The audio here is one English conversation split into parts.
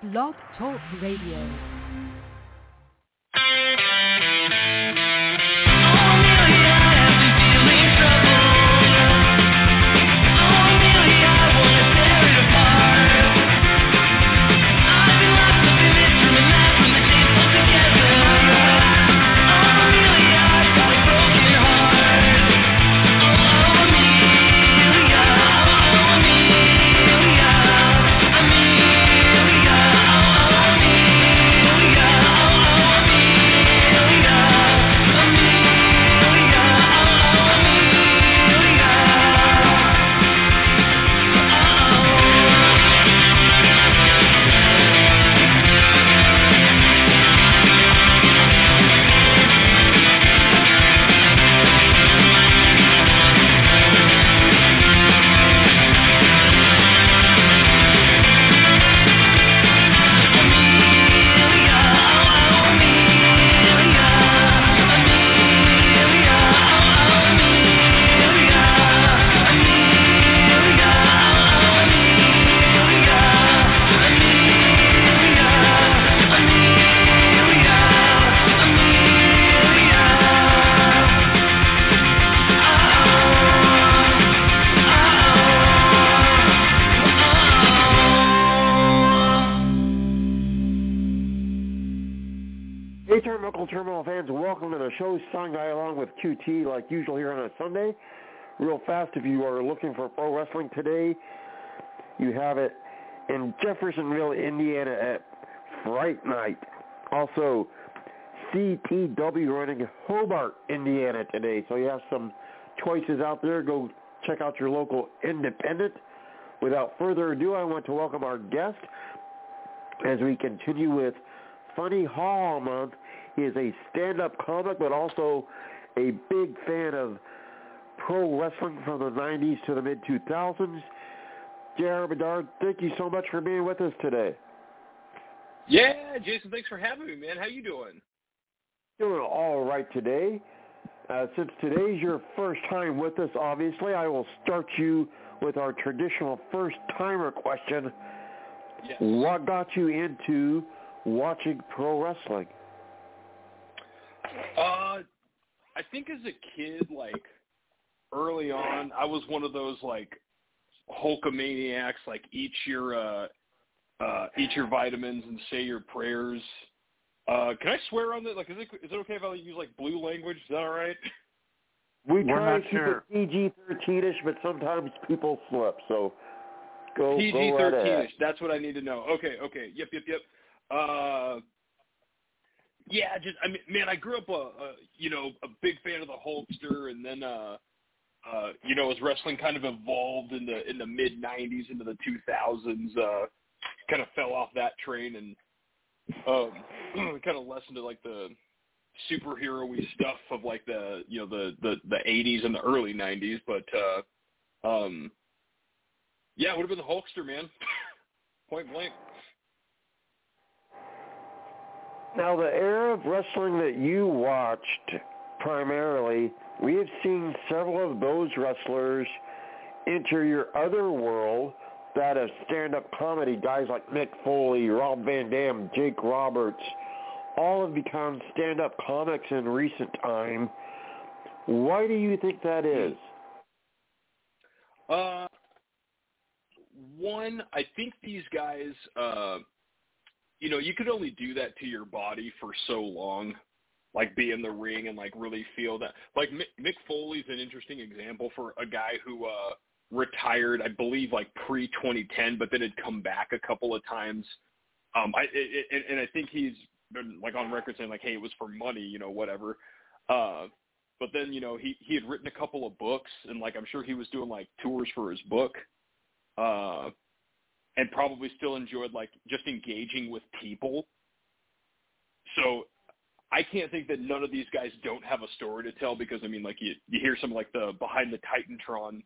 Blog Talk Radio. Wrestling today, you have it in Jeffersonville, Indiana at Fright Night. Also, CTW running Hobart, Indiana today. So you have some choices out there. Go check out your local independent. Without further ado, I want to welcome our guest as we continue with Funny Hall Month. He is a stand-up comic, but also a big fan of pro wrestling from the 90s to the mid-2000s. JR Berard, thank you so much for being with us today. Yeah, Jason, thanks for having me, man. How you doing? Doing all right today. Uh, since today's your first time with us, obviously, I will start you with our traditional first-timer question. Yes. What got you into watching pro wrestling? Uh, I think as a kid, like early on, I was one of those like Hulkamaniacs, like eat your uh, uh, eat your vitamins and say your prayers. Uh, can I swear on that? Like, is it is it okay if I use like blue language? Is that all right? We We're try to keep sure. it PG-13ish, but sometimes people slip. So go PG go thirteen ahead. ish. That's what I need to know. Okay, okay. Yep, yep, yep. Uh, yeah, just I mean, man, I grew up a, a you know a big fan of the Hulkster, and then uh, uh, you know, as wrestling kind of evolved in the in the mid '90s into the 2000s, uh, kind of fell off that train and um, kind of lessened to like the superhero-y stuff of like the you know the the the 80s and the early 90s, but uh, um, yeah, would have been the Hulkster, man. Point blank. Now, the era of wrestling that you watched primarily, we have seen several of those wrestlers enter your other world, that of stand-up comedy. Guys like Mick Foley, Rob Van Dam, Jake Roberts, all have become stand-up comics in recent time. Why do you think that is? Uh, one, I think these guys, uh, you know, you could only do that to your body for so long, like be in the ring and like really feel that. Like Mick, Mick Foley's an interesting example for a guy who uh, retired, I believe, like pre 2010, but then had come back a couple of times. Um, I it, it, and I think he's been like on record saying like, hey, it was for money, you know, whatever. Uh, but then you know he he had written a couple of books and like I'm sure he was doing like tours for his book. Uh, and probably still enjoyed like just engaging with people. So I can't think that none of these guys don't have a story to tell because I mean like you you hear some like the behind the Titantron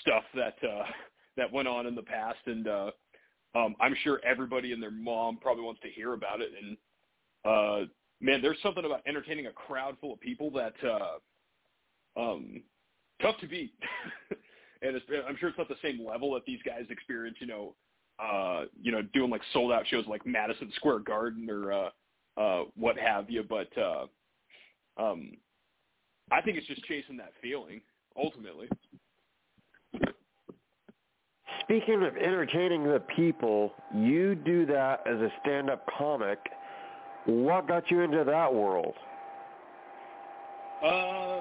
stuff that uh that went on in the past and uh um I'm sure everybody and their mom probably wants to hear about it. And uh man there's something about entertaining a crowd full of people that uh um tough to beat. And it's, I'm sure it's not the same level that these guys experience you know uh, you know, doing like sold out shows like Madison Square Garden or uh, uh, what have you. But uh, um, I think it's just chasing that feeling ultimately. Speaking of entertaining the people, you do that as a stand-up comic. What got you into that world? Uh,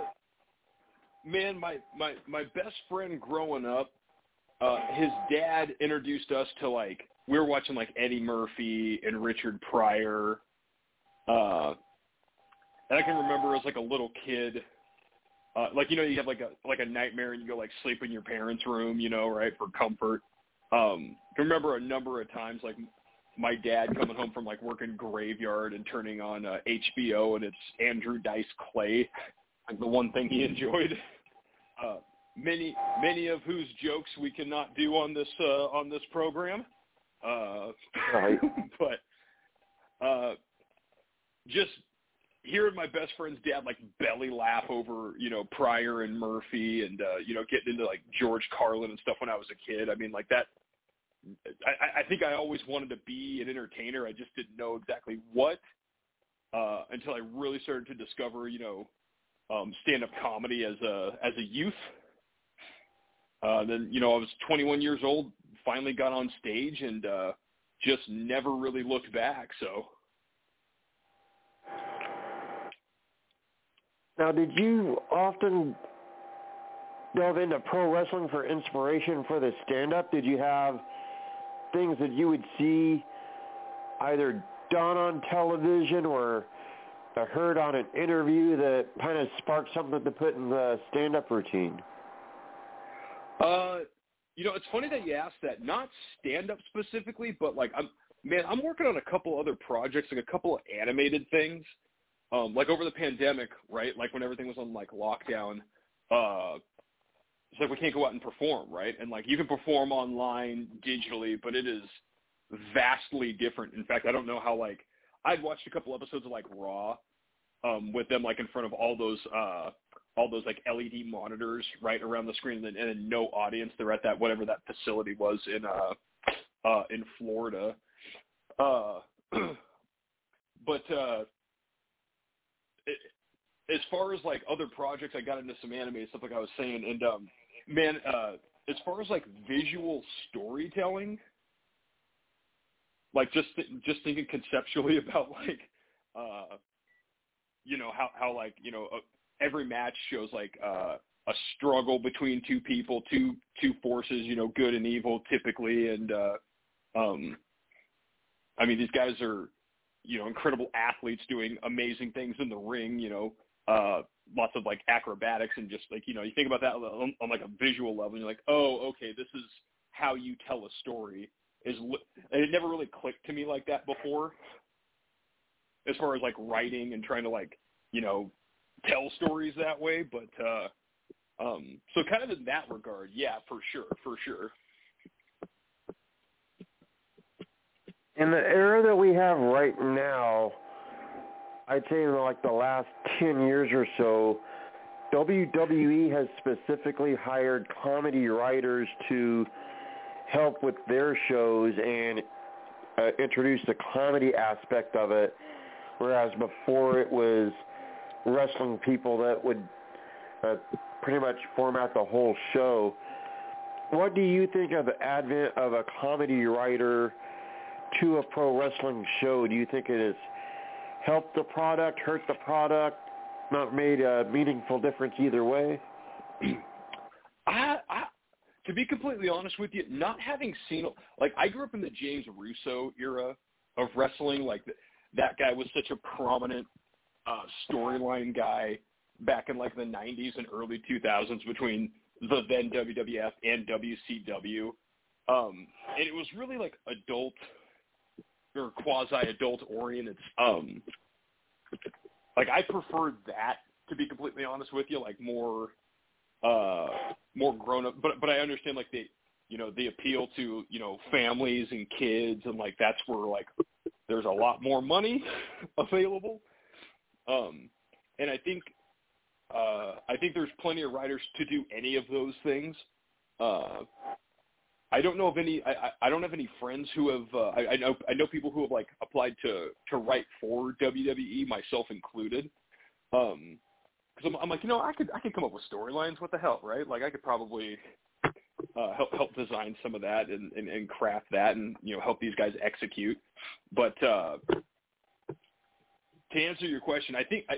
man, my my my best friend growing up, uh, his dad introduced us to like we were watching like Eddie Murphy and Richard Pryor. Uh, and I can remember as like a little kid, uh, like you know you have like a like a nightmare and you go like sleep in your parents' room, you know, right for comfort. Um, I can remember a number of times like my dad coming home from like working graveyard and turning on uh, HBO and it's Andrew Dice Clay, like the one thing he enjoyed. Uh, many many of whose jokes we cannot do on this uh, on this program. Uh, right. but uh, just hearing my best friend's dad like belly laugh over you know Pryor and Murphy and uh, you know getting into like George Carlin and stuff when I was a kid. I mean like that. I, I think I always wanted to be an entertainer. I just didn't know exactly what uh, until I really started to discover you know um, stand-up comedy as a as a youth. Uh, then you know I was 21 years old, finally got on stage and uh, just never really looked back. So Now, did you often delve into pro wrestling for inspiration for the stand-up? Did you have things that you would see either done on television or heard on an interview that kind of sparked something to put in the stand-up routine? Uh, you know, it's funny that you asked that. Not stand-up specifically, but like I'm, man, I'm working on a couple other projects, like a couple of animated things um, like over the pandemic, right? Like when everything was on like lockdown, uh, it's like we can't go out and perform, right? And like you can perform online digitally, but it is vastly different. In fact, I don't know how like I'd watched a couple episodes of like Raw um, with them like in front of all those uh, all those like LED monitors right around the screen, and then, no audience. They're at that whatever that facility was in uh, uh, in Florida. Uh, but uh, as far as like other projects, I got into some anime stuff, like I was saying, and um, man, uh, as far as like visual storytelling, like just just thinking conceptually about like, uh, you know how how like you know uh, every match shows like uh, a struggle between two people, two two forces, you know, good and evil typically, and uh, um, I mean these guys are you know incredible athletes doing amazing things in the ring, you know uh, lots of like acrobatics and just like you know you think about that on, on like a visual level and you're like oh okay this is how you tell a story is and it never really clicked to me like that before. As far as like writing and trying to like you know tell stories that way but uh um so kind of in that regard yeah for sure for sure in the era that we have right now I'd say in like the last 10 years or so, WWE has specifically hired comedy writers to help with their shows and uh, introduce the comedy aspect of it, whereas before it was wrestling people that would uh, pretty much format the whole show. What do you think of the advent of a comedy writer to a pro wrestling show? Do you think it is helped the product, hurt the product, not made a meaningful difference either way? I, I, to be completely honest with you, not having seen like I grew up in the James Russo era of wrestling. Like that guy was such a prominent uh, storyline guy back in like the 90s and early 2000s between the then WWF and WCW. Um, and it was really like adult or quasi-adult oriented. Um, like I prefer that to be completely honest with you, like more, uh, more grown up. But but I understand like the, you know, the appeal to you know families and kids and like that's where like there's a lot more money available. Um, and I think uh, I think there's plenty of writers to do any of those things. Uh, I don't know of any. I, I don't have any friends who have. Uh, I, I know I know people who have like applied to to write for WWE, myself included. Um, because I'm, I'm like, you know, I could I could come up with storylines. What the hell, right? Like I could probably uh, help help design some of that and, and and craft that, and you know, help these guys execute. But uh, to answer your question, I think I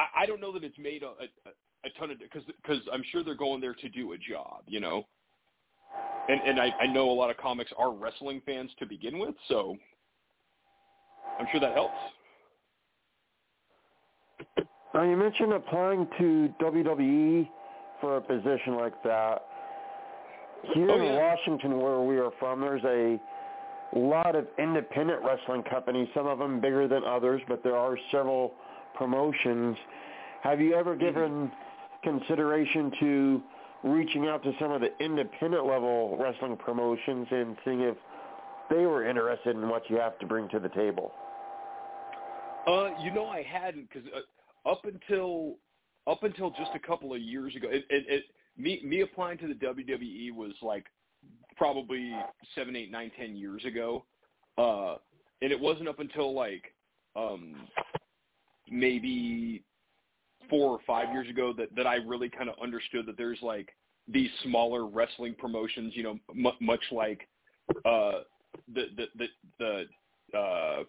I, I don't know that it's made a, a, a ton of because because I'm sure they're going there to do a job, you know and and I, I know a lot of comics are wrestling fans to begin with, so I'm sure that helps. Now you mentioned applying to WWE for a position like that. Here oh, in. Washington, where we are from, there's a lot of independent wrestling companies. Some of them bigger than others, but there are several promotions. Have you ever mm-hmm. given consideration to reaching out to some of the independent level wrestling promotions and seeing if they were interested in what you have to bring to the table? Uh, you know, I hadn't because uh, up until up until just a couple of years ago, it, it, it me me applying to the WWE was like probably seven, eight, nine, ten years ago, uh, and it wasn't up until like um, maybe four or five years ago that that I really kind of understood that there's like these smaller wrestling promotions, you know, m- much like uh, the the the, the uh,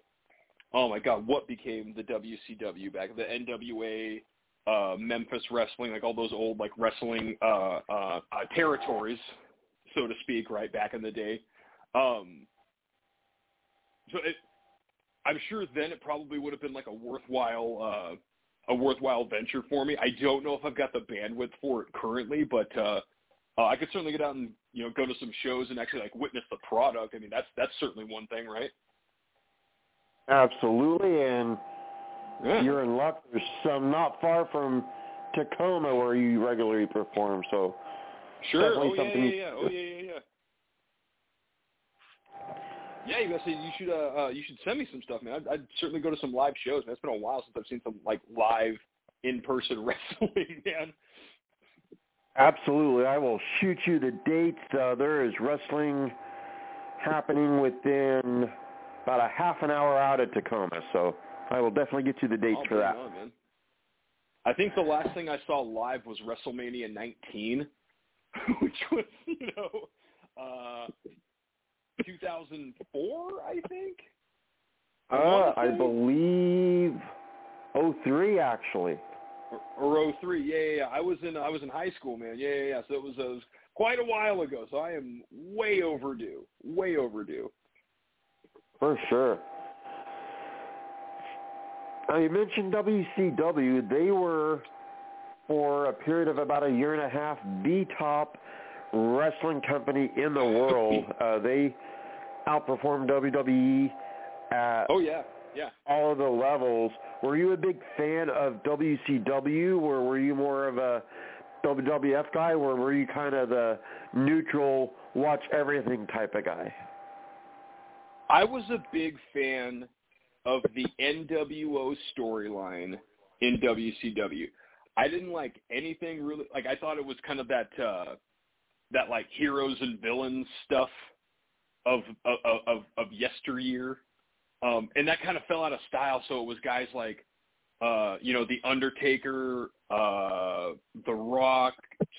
oh my god, what became the WCW back the NWA, uh, Memphis Wrestling, like all those old like wrestling uh, uh, uh, territories, so to speak, right back in the day. Um, so it, I'm sure then it probably would have been like a worthwhile uh, a worthwhile venture for me. I don't know if I've got the bandwidth for it currently, but uh, uh, I could certainly get out and you know go to some shows and actually like witness the product. I mean, that's that's certainly one thing, right? Absolutely, and yeah. you're in luck. There's some not far from Tacoma where you regularly perform, so sure. definitely Oh yeah, something yeah, yeah. Oh yeah, yeah, yeah. Yeah, you guys you should uh, uh you should send me some stuff, man. I'd, I'd certainly go to some live shows. Man, it's been a while since I've seen some like live in person wrestling, man. Absolutely, I will shoot you the dates. Uh, there is wrestling happening within about a half an hour out at Tacoma, so I will definitely get you the dates I'll for that. On, man. I think the last thing I saw live was WrestleMania 19, which was you know uh 2004, I think. I, uh, I believe 03 actually. Or, or 03, yeah, yeah, yeah. I was in I was in high school, man. Yeah, yeah, yeah. So it was, it was quite a while ago. So I am way overdue, way overdue. For sure. Now you mentioned WCW. They were, for a period of about a year and a half, the top wrestling company in the world. uh, they outperformed WWE at Oh yeah, yeah. all of the levels. Were you a big fan of WCW, or were you more of a WWF guy, or were you kind of the neutral, watch everything type of guy? I was a big fan of the NWO storyline in WCW. I didn't like anything really like I thought it was kind of that uh that like heroes and villains stuff of of of, of yesteryear. Um and that kind of fell out of style so it was guys like uh you know the Undertaker, uh The Rock,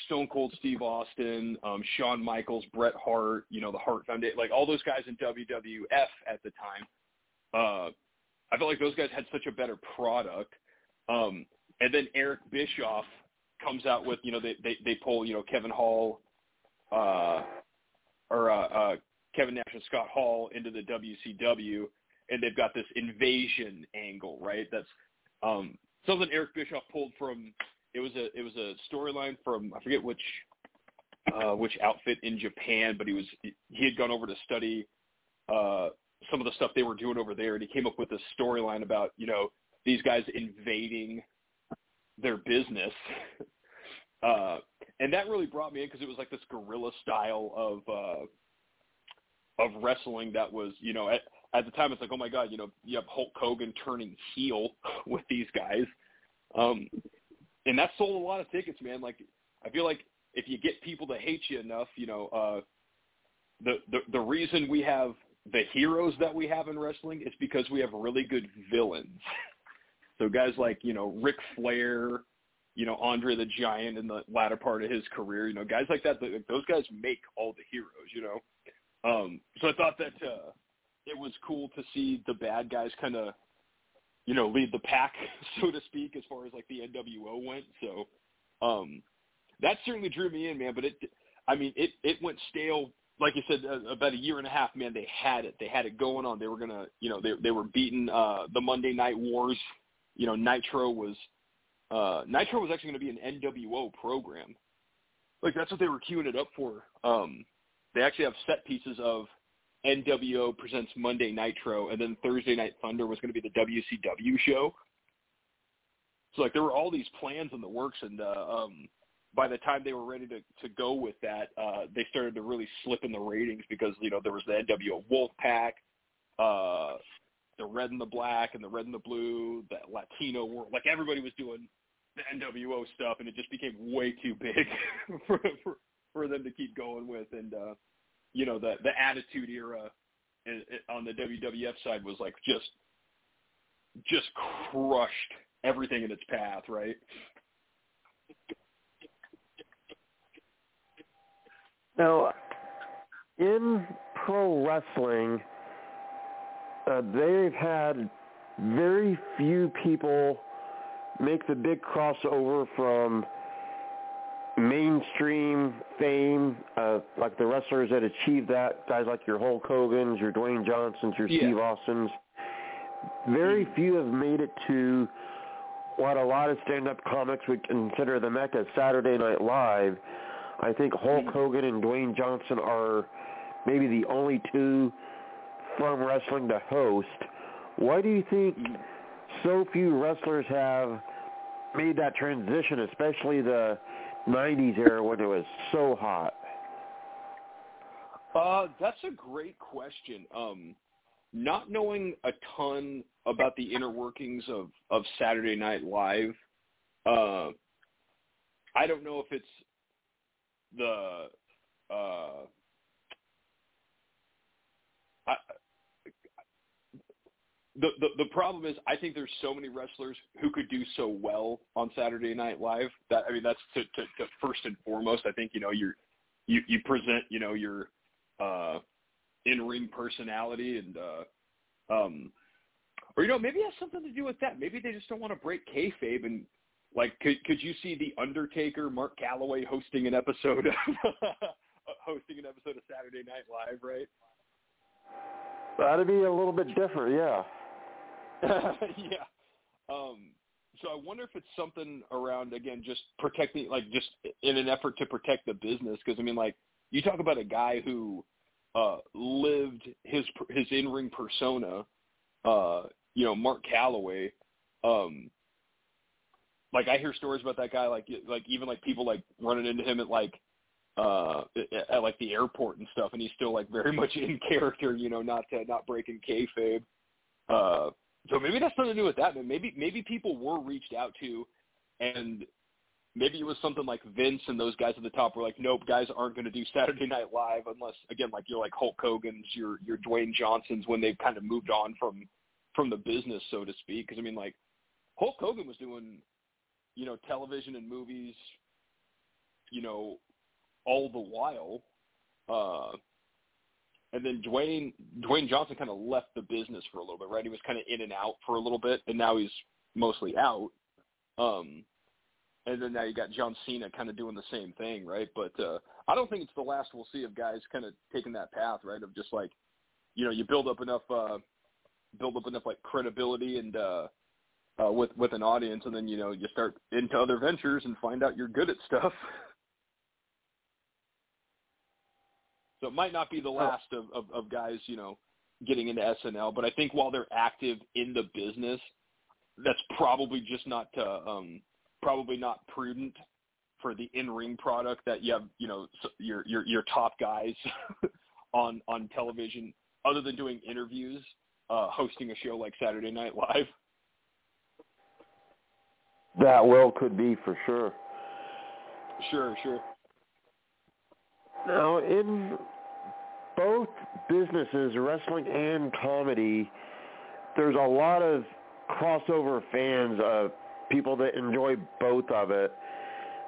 Stone Cold Steve Austin, um Shawn Michaels, Bret Hart, you know the Hart Foundation, like all those guys in WWF at the time. Uh I felt like those guys had such a better product. Um, and then Eric Bischoff comes out with, you know, they they, they pull, you know, Kevin Hall, uh, or uh, uh, Kevin Nash and Scott Hall into the WCW, and they've got this invasion angle, right? That's um, something Eric Bischoff pulled from. It was a it was a storyline from I forget which uh, which outfit in Japan, but he was he had gone over to study uh, some of the stuff they were doing over there, and he came up with a storyline about you know these guys invading their business, uh, and that really brought me in because it was like this guerrilla style of uh, of wrestling that was you know at at the time it's like oh my god you know you have Hulk Hogan turning heel with these guys, um, and that sold a lot of tickets, man. Like I feel like if you get people to hate you enough, you know. Uh, the, the the reason we have the heroes that we have in wrestling is because we have really good villains. so guys like you know Ric Flair, you know Andre the Giant in the latter part of his career, you know guys like that. Those guys make all the heroes, you know. Um, so I thought that uh, it was cool to see the bad guys kind of you know lead the pack, so to speak, as far as like the NWO went. So um, that certainly drew me in, man. But it, I mean, it it went stale like you said, uh, about a year and a half, man, they had it. They had it going on. They were gonna, you know, they they were beating uh, the Monday Night Wars. You know, Nitro was uh, Nitro was actually going to be an NWO program. Like that's what they were queuing it up for. Um, they actually have set pieces of NWO presents Monday Nitro, and then Thursday Night Thunder was going to be the WCW show. So like there were all these plans in the works, and uh, um, by the time they were ready to to go with that, uh, they started to really slip in the ratings because you know there was the NWO Wolfpack, uh, the Red and the Black, and the Red and the Blue, the Latino world. Like everybody was doing the NWO stuff, and it just became way too big for, for for them to keep going with. And uh, you know the the Attitude Era in, in, on the WWF side was like just just crushed everything in its path, right? Now, in pro wrestling, uh, they've had very few people make the big crossover from mainstream fame, uh, like the wrestlers that achieved that, guys like your Hulk Hogan's, your Dwayne Johnson's, your yeah. Steve Austin's. Very mm-hmm. few have made it to what a lot of stand-up comics would consider the mecca Saturday Night Live, I think Hulk mm-hmm. Hogan and Dwayne Johnson are maybe the only two from wrestling to host. Why do you think mm-hmm. so few wrestlers have made that transition, especially the 90s era when it was so hot? Uh, that's a great question. Um, not knowing a ton about the inner workings of, of Saturday Night Live, uh, I don't know if it's the uh, I, the, the the problem is I think there's so many wrestlers who could do so well on Saturday Night Live that I mean that's to, to, to first and foremost I think you know you're you you present you know your uh in ring personality and uh um or you know maybe it has something to do with that maybe they just don't want to break kayfabe and like, could could you see the Undertaker, Mark Calaway hosting an episode, of, hosting an episode of Saturday Night Live, right? That'd be a little bit different, yeah. yeah. Um, so I wonder if it's something around again, just protecting, like just in an effort to protect the business. Because I mean, like you talk about a guy who uh, lived his his in ring persona. Uh, you know, Mark Calaway. Um, like I hear stories about that guy, like like even like people like running into him at like uh at, like the airport and stuff, and he's still like very much in character, you know, not uh, not breaking kayfabe. Uh, so maybe that's something to do with that. Man. Maybe maybe people were reached out to, and maybe it was something like Vince and those guys at the top were like, nope, guys aren't going to do Saturday Night Live unless again like you're like Hulk Hogan's, your your Dwayne Johnsons when they've kind of moved on from from the business, so to speak. Because I mean like Hulk Hogan was doing you know, television and movies, you know, all the while. Uh, and then Dwayne Dwayne Johnson kind of left the business for a little bit, right? He was kind of in and out for a little bit, and now he's mostly out. Um, and then now you got John Cena kind of doing the same thing, right? But uh, I don't think it's the last we'll see of guys kind of taking that path, right? Of just like, you know, you build up enough, uh, build up enough like credibility and uh, uh, with with an audience, and then you know you start into other ventures and find out you're good at stuff. so it might not be the oh. last of, of, of guys, you know, getting into SNL, but I think while they're active in the business, that's probably just not uh, um, probably not prudent for the in-ring product that you have, you know, your your your top guys on on television, other than doing interviews, uh, hosting a show like Saturday Night Live. That well could be for sure. Sure, sure. Now, in both businesses, wrestling and comedy, there's a lot of crossover fans of people that enjoy both of it.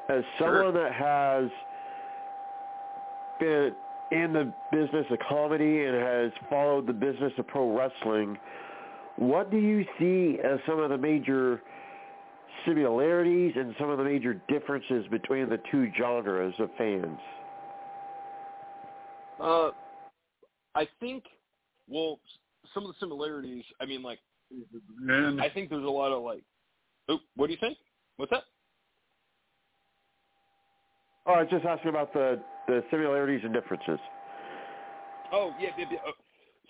As someone Sure. that has been in the business of comedy and has followed the business of pro wrestling, what do you see as some of the major similarities and some of the major differences between the two genres of fans? Uh, I think, well, some of the similarities. I mean, like, I think there's a lot of like. Oh, what do you think? What's that? Oh, I was just asking about the, the similarities and differences. Oh yeah, yeah, yeah. Uh,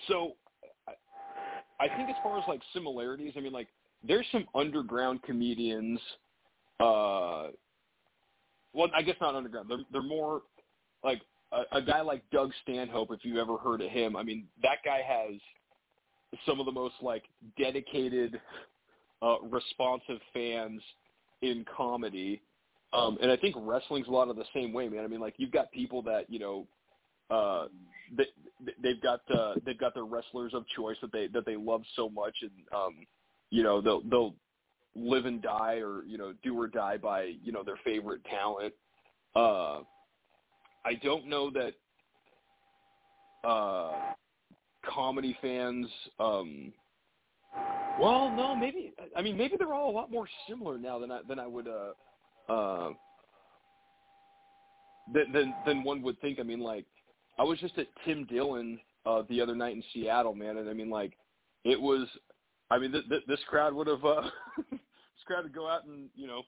So, I, I think as far as like similarities, I mean, like, there's some underground comedians. Uh, well, I guess not underground. They're they're more like a, guy like Doug Stanhope. If you've ever heard of him, I mean, that guy has some of the most like dedicated, uh, responsive fans in comedy. Um, and I think wrestling's a lot of the same way, man. I mean, like you've got people that you know, uh, they, they've got uh, they've got their wrestlers of choice that they that they love so much, and um, you know they'll they'll live and die or you know do or die by you know their favorite talent. Uh, I don't know that uh, comedy fans. Um, well, no, maybe. I mean, maybe they're all a lot more similar now than I than I would. Uh, uh, than, than one would think. I mean, like I was just at Tim Dillon uh, the other night in Seattle, man, and I mean, like it was. I mean, th- th- this crowd would have. Uh, this crowd would go out and you know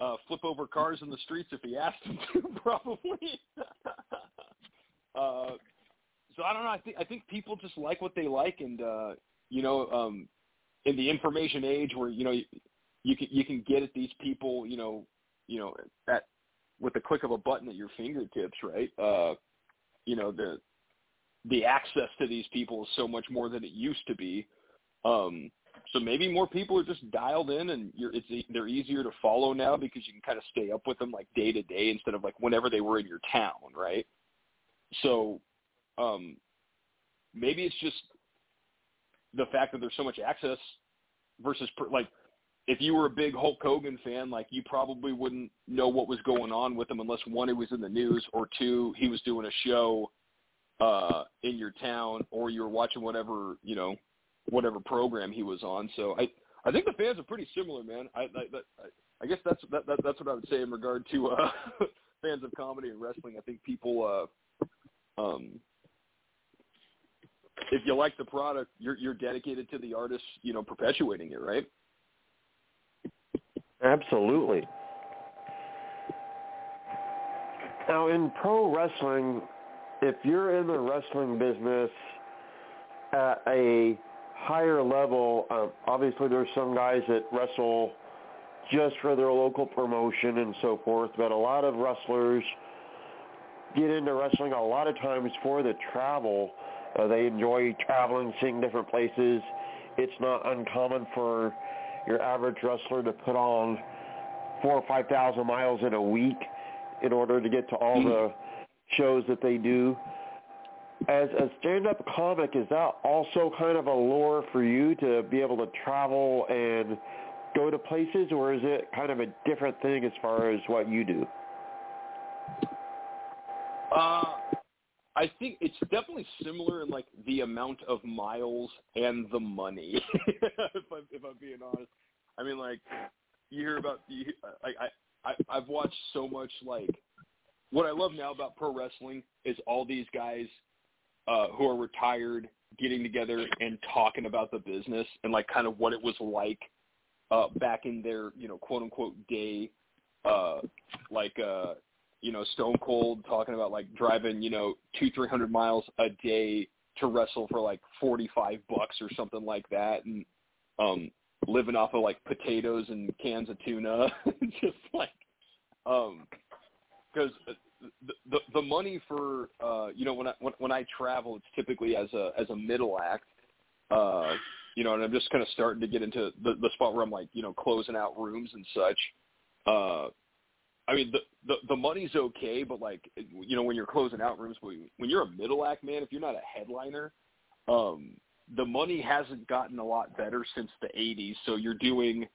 uh, flip over cars in the streets if he asked them to, probably. Uh, so I don't know. I think I think people just like what they like, and uh, you know, um, in the information age where you know you, you can you can get at these people, you know, you know, at with the click of a button at your fingertips, right? Uh, you know, the the access to these people is so much more than it used to be. Um, so maybe more people are just dialed in, and you're it's they're easier to follow now because you can kind of stay up with them like day to day instead of like whenever they were in your town, right? So um, maybe it's just the fact that there's so much access versus per, like if you were a big Hulk Hogan fan, like you probably wouldn't know what was going on with him unless one, it was in the news, or two, he was doing a show uh in your town, or you were watching whatever you know, whatever program he was on. So I I think the fans are pretty similar, man. I I, I, I guess that's that, that that's what I would say in regard to uh fans of comedy and wrestling. I think people uh um if you like the product, you're you're dedicated to the artist, you know, perpetuating it, right? Absolutely. Now, in pro wrestling, if you're in the wrestling business at a higher level, uh, obviously there's some guys that wrestle just for their local promotion and so forth, but a lot of wrestlers get into wrestling a lot of times for the travel. Uh, they enjoy traveling, seeing different places. It's not uncommon for your average wrestler to put on four or five thousand miles in a week in order to get to all the shows that they do. As a stand-up comic, is that also kind of a lure for you to be able to travel and go to places, or is it kind of a different thing as far as what you do? Uh, I think it's definitely similar in like the amount of miles and the money. if, I'm, if I'm being honest, I mean, like you hear about you, like I, I I've watched so much like what I love now about pro wrestling is all these guys uh, who are retired getting together and talking about the business and like kind of what it was like uh, back in their you know quote unquote day, uh, like uh, you know Stone Cold talking about like driving you know two three hundred miles a day to wrestle for like forty five bucks or something like that, and um, living off of like potatoes and cans of tuna, just like um, because the, the the money for uh you know when I when, when I travel it's typically as a as a middle act uh you know and I'm just kind of starting to get into the the spot where I'm like you know closing out rooms and such uh I mean, the, the the money's okay, but like, you know, when you're closing out rooms, when you're a middle act man, if you're not a headliner, um, the money hasn't gotten a lot better since the '80s. So you're doing,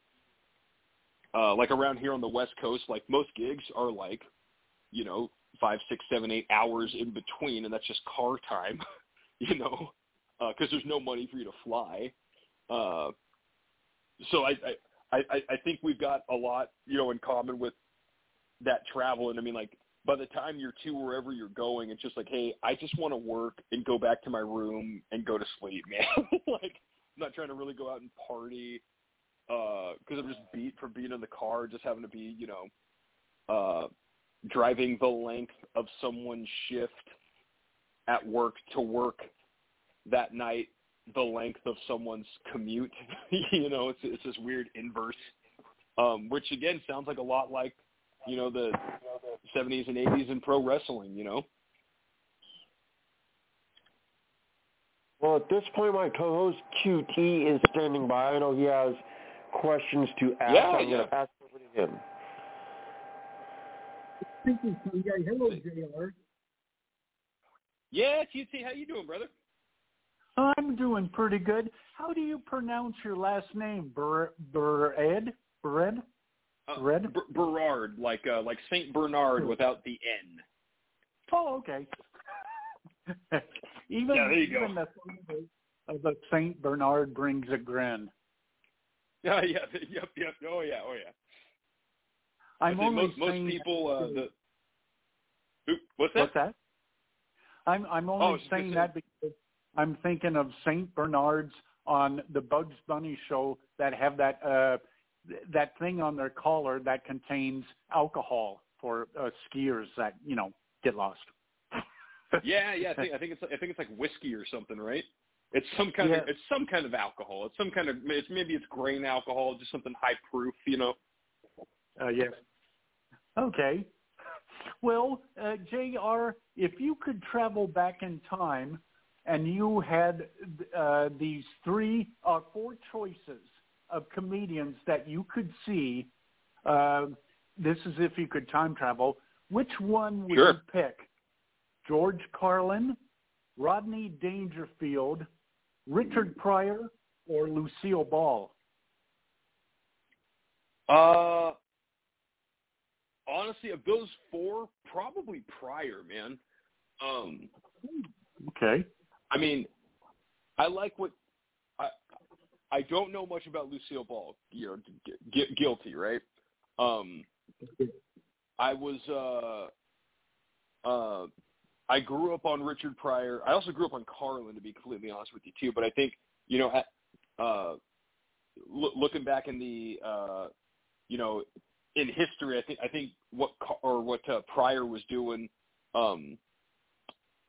uh, like around here on the West Coast, like most gigs are like, you know, five, six, seven, eight hours in between, and that's just car time, you know, because uh, there's no money for you to fly. Uh, so I, I, I, I think we've got a lot, you know, in common with that travel. And I mean, like, by the time you're to wherever you're going, it's just like, hey, I just want to work and go back to my room and go to sleep, man. like, I'm not trying to really go out and party because uh, I'm just beat from being in the car, just having to be, you know, uh, driving the length of someone's shift at work to work that night, the length of someone's commute. you know, it's it's this weird inverse, um, which again sounds like a lot like you know the 70s and 80s in pro wrestling. You know. Well, at this point, my co-host QT is standing by. I know he has questions to ask. Yeah, I'm yeah. going to pass over to him. Thank you, Sunday. Hello, JR. Yeah, QT, how you doing, brother? I'm doing pretty good. How do you pronounce your last name? Ber Bered? Bered? Uh, Bered? B- Berard, like uh, like Saint Bernard without the N. Oh, okay. even Yeah, there you go. the of the Saint Bernard brings a grin. Yeah, yeah, yep, yep. Oh yeah, oh yeah. I'm I only most, most people. Uh, the what's that? What's that? I'm I'm Oh, only was saying that because I'm thinking of Saint Bernards on the Bugs Bunny show that have that uh that thing on their collar that contains alcohol for uh, skiers that you know get lost. yeah, yeah. I think I think it's I think it's like whiskey or something, right? It's some kind Yeah. of it's some kind of alcohol. It's some kind of it's maybe it's grain alcohol, just something high proof, you know. Uh, yes. Okay. Well, uh, JR, if you could travel back in time and you had uh, these three or four choices of comedians that you could see, uh, this is if you could time travel, which one would Sure. you pick? George Carlin, Rodney Dangerfield, Richard Pryor, or Lucille Ball? Uh, honestly, of those four, probably Pryor, man. Um, Okay. I mean, I like what I don't know much about Lucille Ball. You know, gu- gu- guilty, right? Um, I was uh uh I grew up on Richard Pryor. I also grew up on Carlin, to be completely honest with you too. But I think you know, uh, loo- looking back in the uh, you know, in history, I think I think what Car- or what uh, Pryor was doing. Um,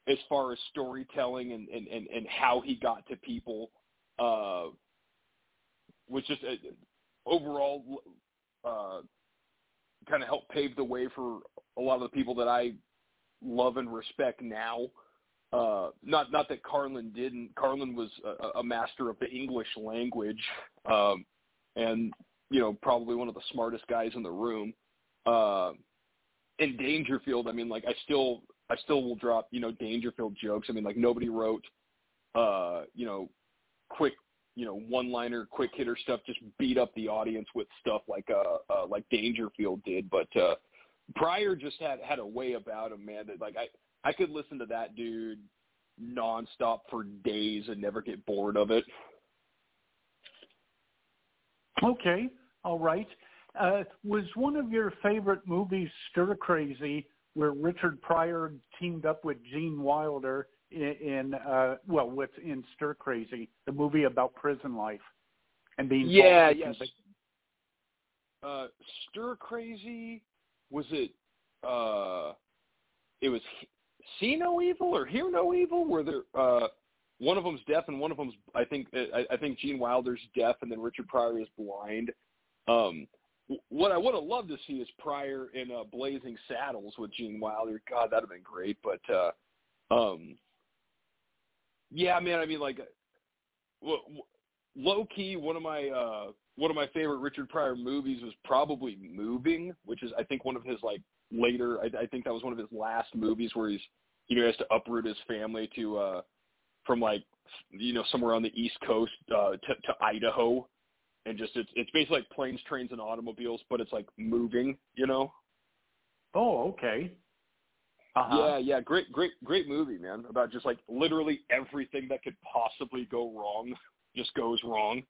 as far as storytelling and, and, and, and how he got to people uh, was just uh overall uh, kind of helped pave the way for a lot of the people that I love and respect now. Uh, not not that Carlin didn't. Carlin was a, a master of the English language, um, and you know probably one of the smartest guys in the room. Uh, and Dangerfield, I mean, like I still I still will drop, you know, Dangerfield jokes. I mean, like nobody wrote, uh, you know, quick, you know, one-liner, quick hitter stuff. Just beat up the audience with stuff like, uh, uh like Dangerfield did. But uh, Pryor just had had a way about him, man. That like I I could listen to that dude nonstop for days and never get bored of it. Okay, all right. Uh, was one of your favorite movies Stir Crazy, where Richard Pryor teamed up with Gene Wilder in, in uh, well, with in Stir Crazy, the movie about prison life and being Yeah, yes. Uh, Stir Crazy was it? Uh, it was See No Evil or Hear No Evil, where there uh, one of them's deaf and one of them's I think I, I think Gene Wilder's deaf and then Richard Pryor is blind. Um, what I would have loved to see is Pryor in uh, Blazing Saddles with Gene Wilder. God, that'd have been great. But uh, um, yeah, man. I mean, like, low key, one of my uh, one of my favorite Richard Pryor movies was probably Moving, which is I think one of his like later. I, I think that was one of his last movies where he's you know has to uproot his family to uh from like you know somewhere on the East Coast uh, to, to Idaho, and just it's it's basically like planes, trains, and automobiles, but it's like moving. You know. Oh, okay. Uh-huh. Yeah, yeah, great, great, great movie, man. About just like literally everything that could possibly go wrong just goes wrong.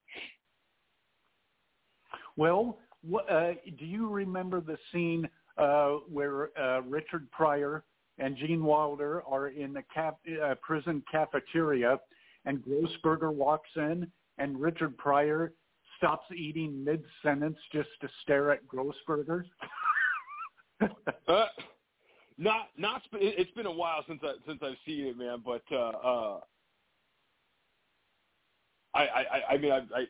Well, what, uh, do you remember the scene uh, where uh, Richard Pryor and Gene Wilder are in the cap, uh, prison cafeteria, and Grossberger walks in, and Richard Pryor stops eating mid sentence just to stare at Grossberger? uh, not, not. It's been a while since I since I've seen it, man. But uh, uh, I, I, I mean, I, I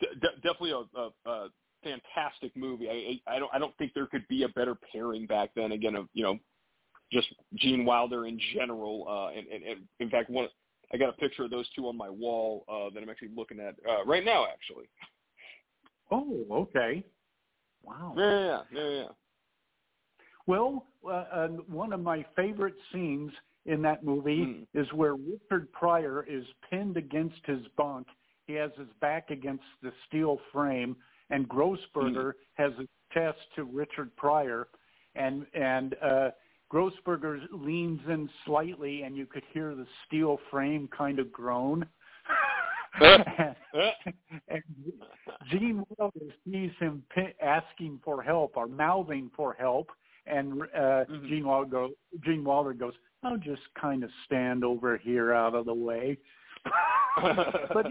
de- definitely a, a, a fantastic movie. I, I don't, I don't think there could be a better pairing back then. Again, of you know, just Gene Wilder in general. Uh, and, and, and in fact, one I got a picture of those two on my wall uh, that I'm actually looking at uh, right now. Actually. Oh, okay. Wow. Yeah, yeah, yeah, yeah. Well, uh, uh, one of my favorite scenes in that movie mm. is where Richard Pryor is pinned against his bunk. He has his back against the steel frame, and Grossberger mm. has a chest to Richard Pryor, and and uh, Grossberger leans in slightly, and you could hear the steel frame kind of groan. and, and Gene Wilder sees him asking for help or mouthing for help, and uh, mm-hmm. Gene Wilder goes. Gene Wilder goes. I'll just kind of stand over here out of the way. but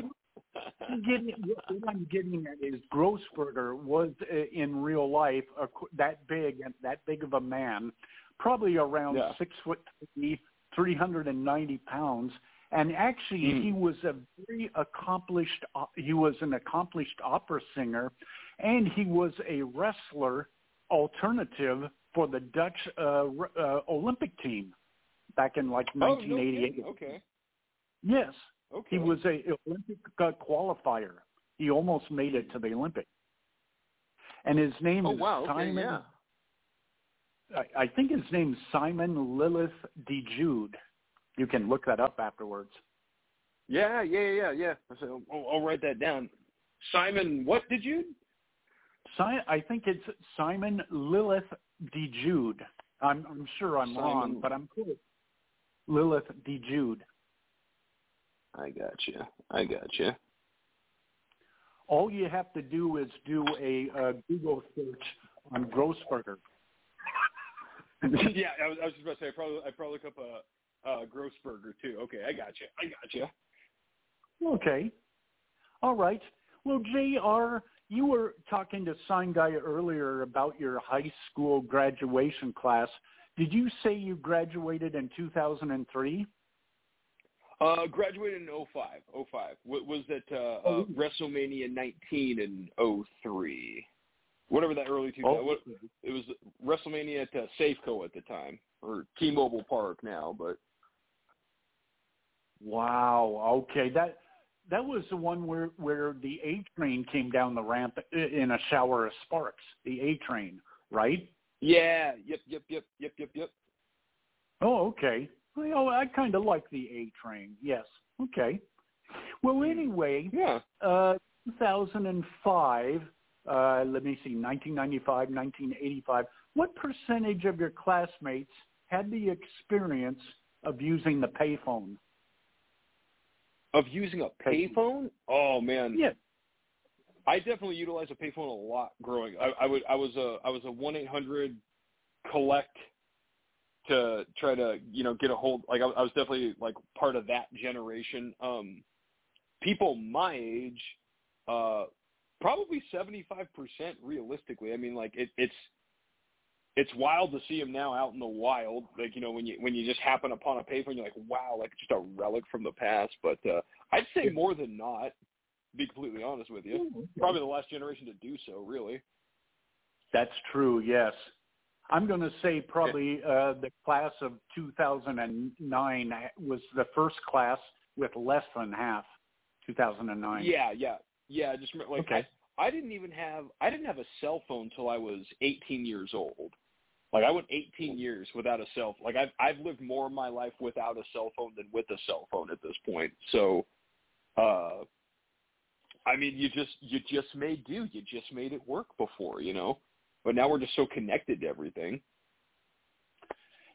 I'm getting, what I'm getting at is Grossberger was uh, in real life a, that big and that big of a man, probably around yeah. six foot three, 390 pounds. And actually, mm. he was a very accomplished. Uh, he was an accomplished opera singer, and he was a wrestler alternative for the Dutch uh, uh, Olympic team back in like 1988. Oh, no okay. Yes. Okay. He was a Olympic uh, qualifier. He almost made it to the Olympics. And his name oh, is wow. Okay, Simon. Yeah. I, I think his name's Simon Lilith de Jude. You can look that up afterwards. Yeah, yeah, yeah, yeah. So I'll, I'll write that down. Simon, what did you? Si- I think it's Simon Lilith de Jude. I'm, I'm sure I'm Simon. wrong, but I'm close. Lilith de Jude. I got you. I got you. All you have to do is do a uh, Google search on Grossberger. yeah, I was, I was just about to say I probably I probably look up a, a Grossberger too. Okay, I got you. I got you. Okay. All right. Well, JR You were talking to Sign Guy earlier about your high school graduation class. Did you say you graduated in 2003? Uh, graduated in 05. 05. What was that? Uh, oh. uh, WrestleMania 19 in 03. Whatever that early 2000. Oh. What, it was WrestleMania at uh, Safeco at the time, or T-Mobile Park now, but. Wow. Okay. That that was the one where where the A train came down the ramp in a shower of sparks. The A train, right? Yeah. Yep. Yep. Yep. Yep. Yep. Yep. Oh, okay. Well, I kind of like the A train. Yes. Okay. Well, anyway, yeah. Uh, 2005. Uh, let me see, 1995, 1985. What percentage of your classmates had the experience of using the payphone? Of using a payphone? Oh man. Yeah. I definitely utilized a payphone a lot growing. I, I would. I was a. I was a one eight hundred collect to try to you know get a hold. Like I, I was definitely like part of that generation. Um, people my age, uh, probably seventy five percent realistically. I mean, like it, it's it's wild to see him now out in the wild. Like you know when you when you just happen upon a paper and you're like, wow, like just a relic from the past. But uh, I'd say more than not. Be completely honest with you, probably the last generation to do so. Really. That's true. Yes. I'm going to say probably uh, the class of 2009 was the first class with less than half. 2009. Yeah, yeah, yeah. Just like okay. I didn't even have I didn't have a cell phone till I was 18 years old. Like I went 18 years without a cell. Like I've I've lived more of my life without a cell phone than with a cell phone at this point. So, uh, I mean, you just you just made do. You just made it work before, you know. But now we're just so connected to everything.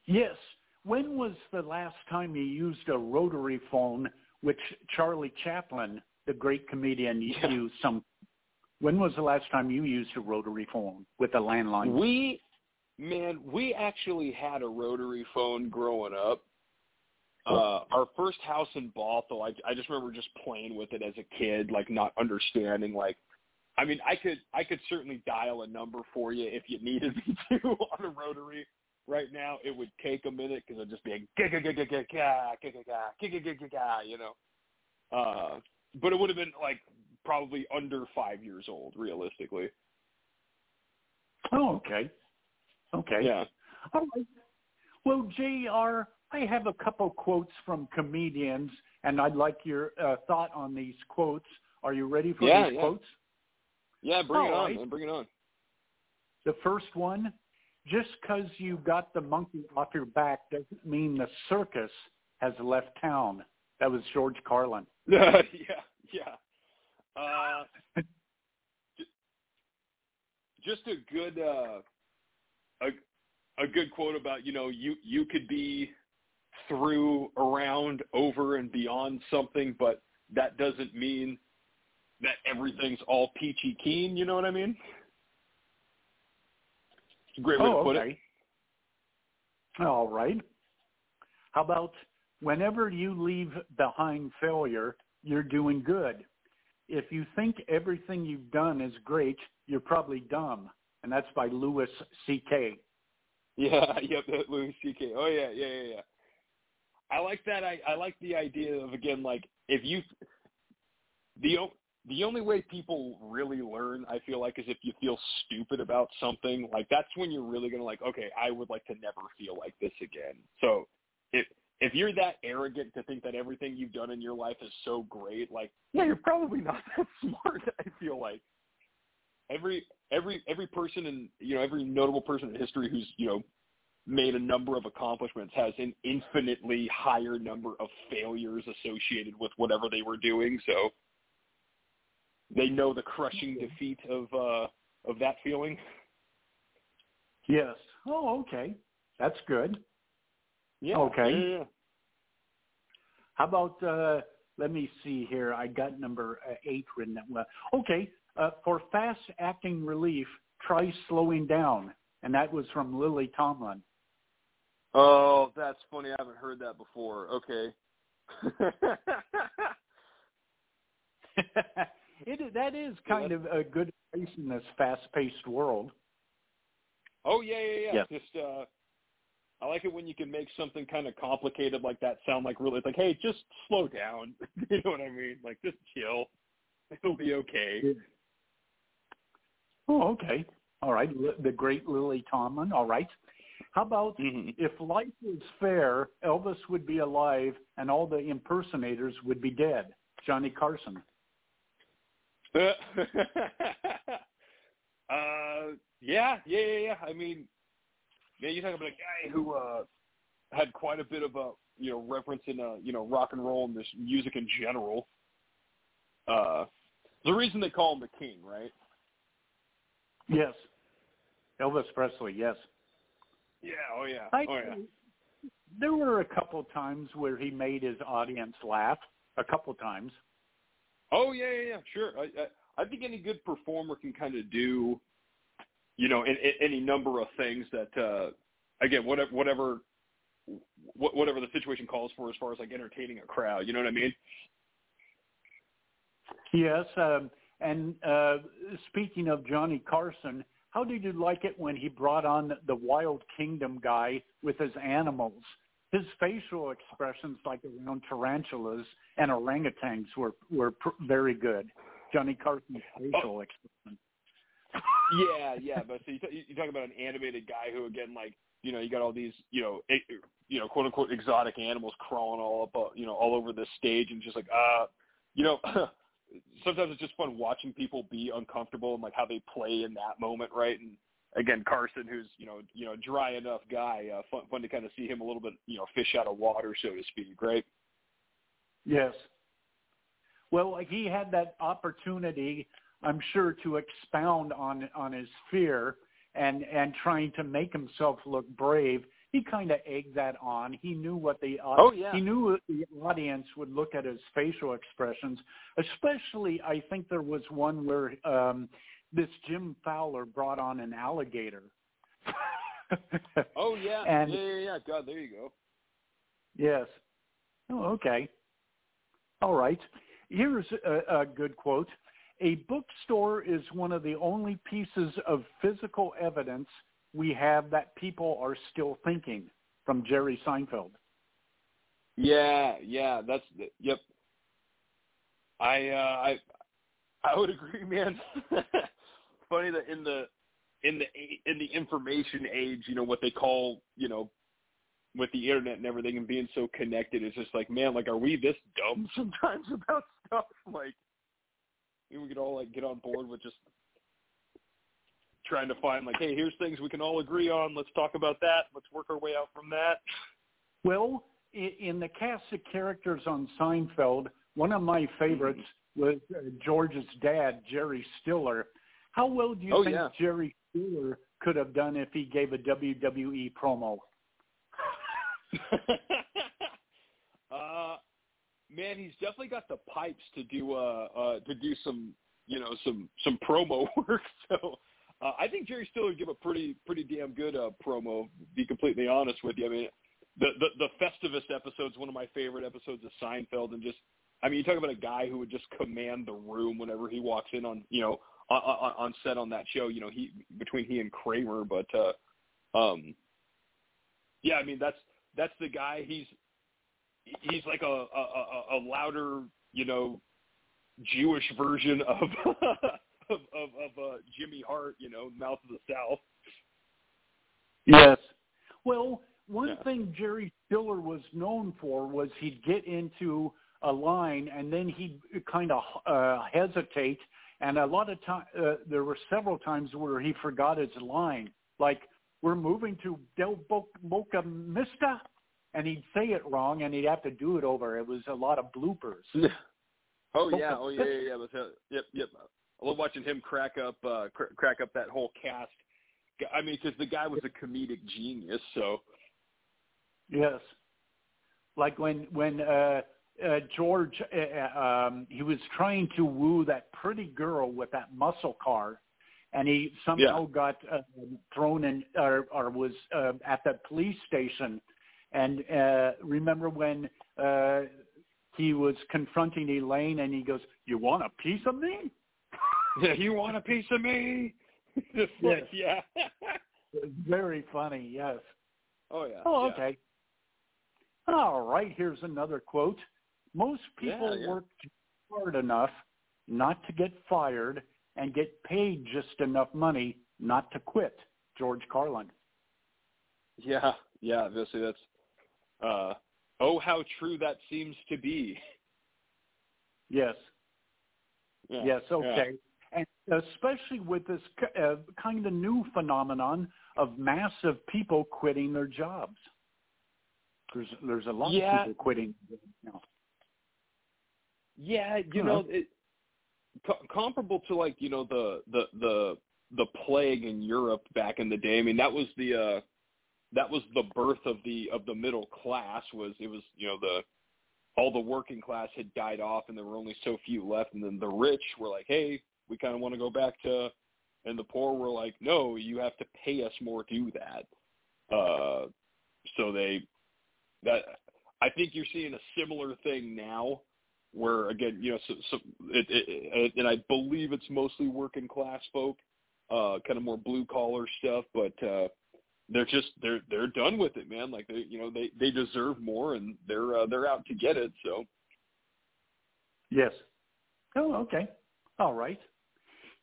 Yes. When was the last time you used a rotary phone, which Charlie Chaplin, the great comedian, Yeah. used some? When was the last time you used a rotary phone with a landline? We, man, we actually had a rotary phone growing up. Uh, our first house in Bothell, I, I just remember just playing with it as a kid, like not understanding, like, I mean, I could, I could certainly dial a number for you if you needed me to on a rotary. Right now, it would take a minute because it'd just be like, ga ga ga ga ga ga ga ga ga ga ga ga ga, you know. Uh, but it would have been like probably under five years old, realistically. Oh, okay. Okay. Yeah. All right. Well, JR, I have a couple quotes from comedians, and I'd like your uh, thought on these quotes. Are you ready for Yeah, these yeah. quotes? Yeah, bring it All on, right. man. Bring it on. The first one, just because you got the monkey off your back doesn't mean the circus has left town. That was George Carlin. yeah, yeah. Uh, just a good, uh, a a good quote about you know you you could be through, around, over, and beyond something, but that doesn't mean that everything's all peachy keen. You know what I mean? It's a great way oh, to put okay. it. All right. How about whenever you leave behind failure, you're doing good. If you think everything you've done is great, you're probably dumb. And that's by Louis C.K. Yeah, yep, that Louis C.K. Oh yeah, yeah, yeah, yeah. I like that. I I like the idea of again, like if you the the only way people really learn, I feel like, is if you feel stupid about something. Like that's when you're really gonna like, okay, I would like to never feel like this again. So if if you're that arrogant to think that everything you've done in your life is so great, like yeah, you're probably not that smart. I feel like every every every person in you know every notable person in history who's you know made a number of accomplishments has an infinitely higher number of failures associated with whatever they were doing so they know the crushing defeat of uh of that feeling Yes. Oh, okay. That's good. yeah Okay. yeah, yeah. How about, uh, let me see here. I got number uh, eight written. Well, okay. Uh, for fast acting relief, try slowing down. And that was from Lily Tomlin. oh that's funny i haven't heard that before okay it is, that is kind of a good advice in this fast-paced world. oh yeah yeah yeah Yeah. just uh I like it when you can make something kind of complicated like that sound like really it's like, hey, just slow down. you know what I mean? Like just chill. It'll be okay. Oh, okay. All right. The great Lily Tomlin. All right. How about hmm if life was fair, Elvis would be alive and all the impersonators would be dead? Johnny Carson. uh, yeah, yeah, yeah, yeah. I mean, man, you're talking about a guy who uh had quite a bit of a you know reference in uh you know rock and roll and this music in general. Uh, the reason they call him the king, right? Yes. Elvis Presley. Yes. Yeah. Oh yeah. I, oh yeah. There were a couple times where he made his audience laugh. A couple times. Oh yeah, yeah, yeah. Sure. I, I I think any good performer can kind of do, you know, in, in, any number of things that, uh, again, whatever whatever whatever the situation calls for, as far as like entertaining a crowd. You know what I mean? Yes. Um, and uh, speaking of Johnny Carson, how did you like it when he brought on the Wild Kingdom guy with his animals? His facial expressions, like around tarantulas and orangutans, were were pr- very good. Johnny Carson's facial expression. Yeah, yeah. But so you, t- you talk about an animated guy who, again, like you know, you got all these, you know, e- you know, quote unquote exotic animals crawling all up, uh, you know, all over the stage, and just like, uh, you know, sometimes it's just fun watching people be uncomfortable and like how they play in that moment, right? And again, Carson, who's you know you know dry enough guy, uh, fun fun to kind of see him a little bit you know fish out of water, so to speak, right? Yes. Well, he had that opportunity, I'm sure, to expound on on his fear and and trying to make himself look brave. He kind of egged that on. He knew what the oh yeah he knew the audience would look at his facial expressions. Especially, I think there was one where um, this Jim Fowler brought on an alligator. oh yeah, and, yeah, yeah, yeah. God, there you go. Yes. Oh, okay. All right. Here's a, a good quote. A bookstore is one of the only pieces of physical evidence we have that people are still thinking from Jerry Seinfeld. Yeah, yeah, that's yep. I uh I I would agree, man. Funny that in the in the in the information age, you know what they call, you know, with the internet and everything and being so connected, it's just like, man, like, are we this dumb sometimes about stuff? Like, we could all like get on board with just trying to find like, hey, here's things we can all agree on. Let's talk about that. Let's work our way out from that. Well, in the cast of characters on Seinfeld, one of my favorites mm-hmm. was uh, George's dad, Jerry Stiller. How well do you oh, think yeah. Jerry Stiller could have done if he gave a WWE promo? uh, man, he's definitely got the pipes to do uh, uh to do some you know some some promo work. So uh, I think Jerry Stiller would give a pretty pretty damn good uh, promo. Be completely honest with you. I mean, the the the Festivus episode is one of my favorite episodes of Seinfeld, and just I mean, you talk about a guy who would just command the room whenever he walks in on you know on, on, on set on that show. You know, he between he and Kramer, but uh, um, yeah, I mean that's that's the guy. He's he's like a a, a louder, you know, Jewish version of of of, of uh, Jimmy Hart, you know, Mouth of the South. Yes. Well, one yeah. thing Jerry Stiller was known for was he'd get into a line and then he'd kind of uh, hesitate. And a lot of time, uh, there were several times where he forgot his line, like we're moving to Del Boca Vista, and he'd say it wrong, and he'd have to do it over. It was a lot of bloopers. oh yeah, oh yeah, yeah, yeah. uh, yep, yep. I love watching him crack up, uh, cr- crack up that whole cast. I mean, because the guy was a comedic genius. So. Yes, like when when uh, uh, George uh, uh um, he was trying to woo that pretty girl with that muscle car and he somehow yeah. got uh, thrown in or, or was uh, at the police station. And uh, remember when uh, he was confronting Elaine, and he goes, "You want a piece of me? Yeah, you want a piece of me?" Just yes. like, yeah. Very funny. Yes. Oh yeah. Oh yeah. okay. All right. Here's another quote. Most people yeah, yeah. work hard enough not to get fired and get paid just enough money not to quit. George Carlin. Yeah, yeah, obviously that's uh oh how true that seems to be. Yes. Yeah, yes, okay. And especially with this uh, kind of new phenomenon of massive people quitting their jobs. There's there's a lot yeah. of people quitting now. Yeah, you know, it, co- comparable to like you know the the the the plague in Europe back in the day. I mean, that was the uh, that was the birth of the of the middle class. Was it was you know the all the working class had died off and there were only so few left, and then the rich were like, hey, we kind of want to go back to, and the poor were like, no, you have to pay us more to do that. Uh, so they that I think you're seeing a similar thing now where again, you know, so, so it, it, and I believe it's mostly working class folk, uh, kind of more blue collar stuff, but uh, they're just they're they're done with it, man. Like they, you know, they they deserve more, and they're uh, they're out to get it. So. Yes. Oh, okay. All right.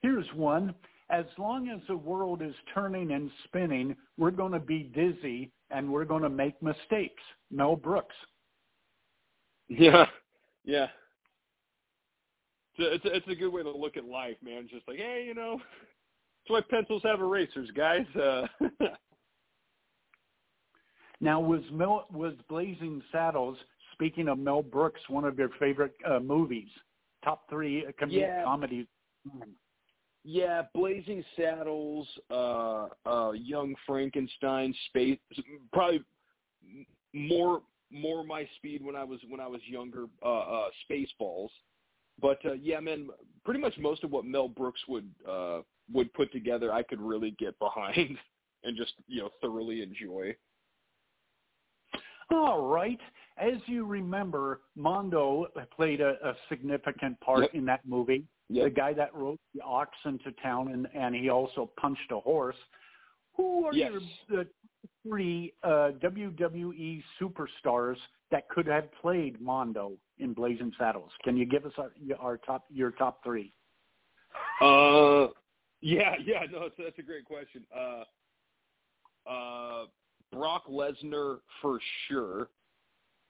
Here's one. As long as the world is turning and spinning, we're going to be dizzy and we're going to make mistakes. Mel Brooks. Yeah, yeah. it's a, it's a good way to look at life, man. Just like, hey, you know, that's why pencils have erasers, guys. Uh, now, was Mel, was Blazing Saddles? Speaking of Mel Brooks, one of your favorite uh, movies, top three com- Yeah. comedies. Yeah, Blazing Saddles, uh, uh, Young Frankenstein, Space, probably more more my speed when I was when I was younger. Uh, uh, Spaceballs, but uh, yeah, man, pretty much most of what Mel Brooks would uh, would put together, I could really get behind and just you know thoroughly enjoy. All right. As you remember, Mondo played a, a significant part Yep. in that movie. Yep. The guy that rode the ox into town, and, and he also punched a horse. Who are Yes. your the three uh, WWE superstars that could have played Mondo in Blazing Saddles? Can you give us our, our top your top three? Uh, yeah, yeah, no, that's, that's a great question. Uh, uh, Brock Lesnar for sure.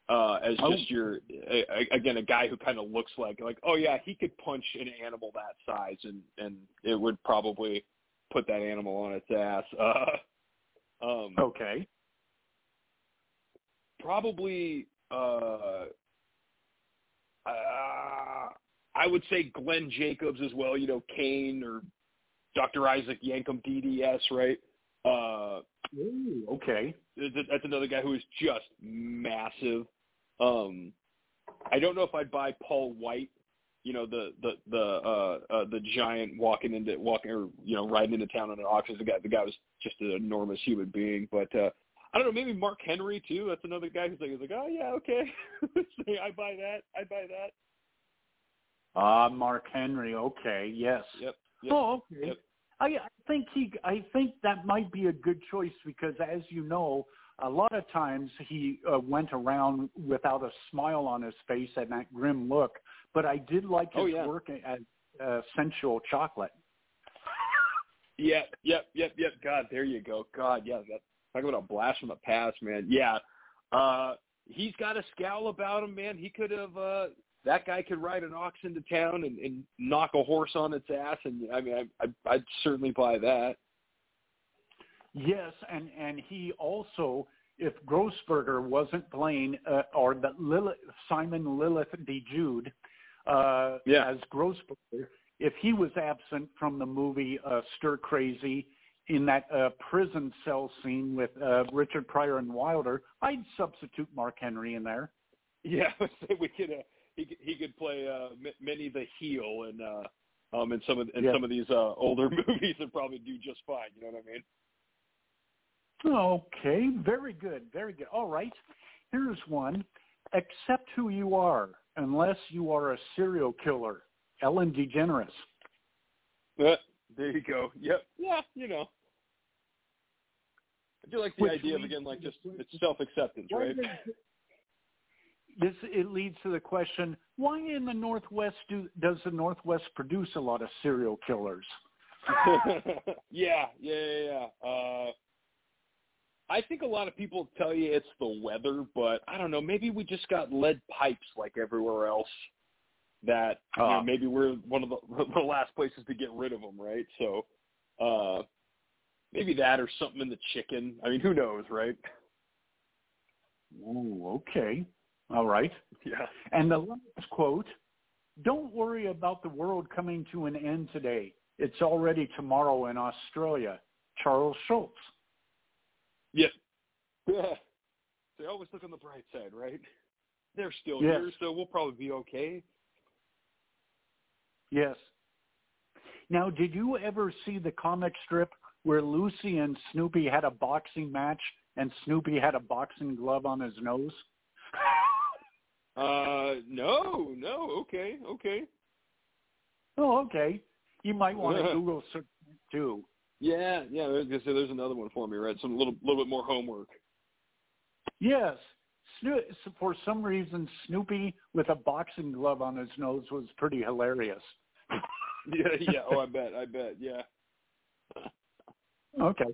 Uh, as Oh. just your a, again a guy who kind of looks like like oh yeah he could punch an animal that size and and it would probably put that animal on its ass. Uh, um, Okay. probably uh, uh, I would say Glenn Jacobs as well. You know, Kane or Dr. Isaac Yankem DDS, right? Uh, Ooh, okay. that's another guy who is just massive. Um, I don't know if I'd buy Paul White. You know, the the the uh, uh, the giant walking into walking or you know riding into town on an ox. The guy the guy was just an enormous human being. But uh, I don't know, maybe Mark Henry too. That's another guy who's like, he's like, oh yeah, okay, I buy that. I buy that. Ah, Mark Henry. Okay. Yes. Yep. Yep. Oh, okay. Yep. I I think he I think that might be a good choice because as you know, a lot of times he uh, went around without a smile on his face and that grim look. But I did like his Oh, yeah. work at uh, Sexual Chocolate. Yep, yep, yep, yep. God, there you go. God, yeah, that talk about a blast from the past, man. Yeah. Uh he's got a scowl about him, man. He could have uh that guy could ride an ox into town and, and knock a horse on its ass and I mean I, I I'd certainly buy that. Yes, and and he also, if Grossberger wasn't playing, uh, or that Lilith, Simon Lilith de Jude, uh, Yeah. as Grossberger, if he was absent from the movie uh, Stir Crazy in that uh, prison cell scene with uh, Richard Pryor and Wilder, I'd substitute Mark Henry in there. Yeah, we could uh, he could- he could play uh M- Minnie the heel and uh um in some of in Yeah. some of these uh older movies and probably do just fine, you know what I mean? Okay, very good, very good. All right, here's one. Accept who you are, unless you are a serial killer. Ellen DeGeneres. Uh, there you go. Yep. Yeah, you know. I do like the Which idea of again, like just it's self acceptance, right? does- This it leads to the question: Why in the Northwest do does the Northwest produce a lot of serial killers? yeah, yeah, yeah, yeah. Uh, I think a lot of people tell you it's the weather, but I don't know. Maybe we just got lead pipes like everywhere else. That you know, Ah. maybe we're one of the, the last places to get rid of them, right? So uh, maybe that or something in the chicken. I mean, who knows, right? Ooh, okay, all right. Yeah. And the last quote: "Don't worry about the world coming to an end today. It's already tomorrow in Australia." Charles Schulz. Yeah. Yeah. They always look on the bright side, right? They're still Yes. here, so we'll probably be okay. Yes. Now, did you ever see the comic strip where Lucy and Snoopy had a boxing match and Snoopy had a boxing glove on his nose? Uh, no, no, okay, okay. Oh, okay. You might want to Google search too. Yeah, yeah. I was gonna say there's another one for me, right? Some little, little bit more homework. Yes. Sno- for some reason, Snoopy with a boxing glove on his nose was pretty hilarious. Yeah, yeah. Oh, I bet, I bet. Yeah. Okay.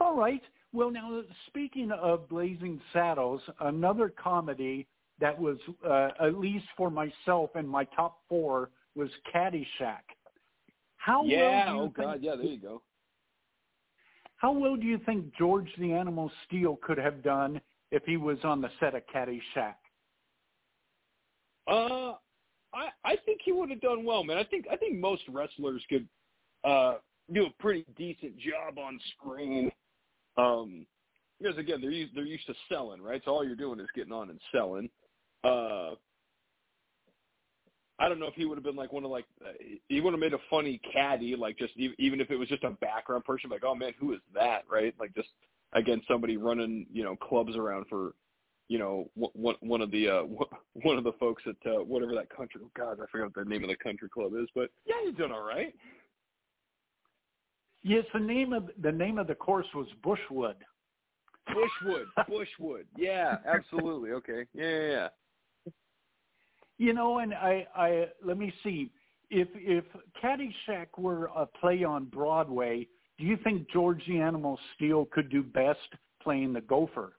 All right. Well, now speaking of Blazing Saddles, another comedy that was uh, at least for myself in my top four was Caddyshack. How yeah. well you oh God. Yeah. There you go. How well do you think George the Animal Steele could have done if he was on the set of Caddyshack? Uh, I I think he would have done well, man. I think I think most wrestlers could uh do a pretty decent job on screen. Um, because again, they're they're used to selling, right? So all you're doing is getting on and selling. Uh, I don't know if he would have been like one of like uh, he would have made a funny caddy, like just even if it was just a background person, like oh man, who is that, right? Like just again somebody running you know clubs around for you know one one of the uh one of the folks at uh, whatever that country. Oh God, I forgot what the name of the country club is, but yeah, he's doing all right. Yes, the name of the name of the course was Bushwood. Bushwood, Bushwood. Yeah, absolutely. Okay. Yeah, yeah, yeah. You know, and I, I let me see if if Caddyshack were a play on Broadway. Do you think George the Animal Steele could do best playing the Gopher?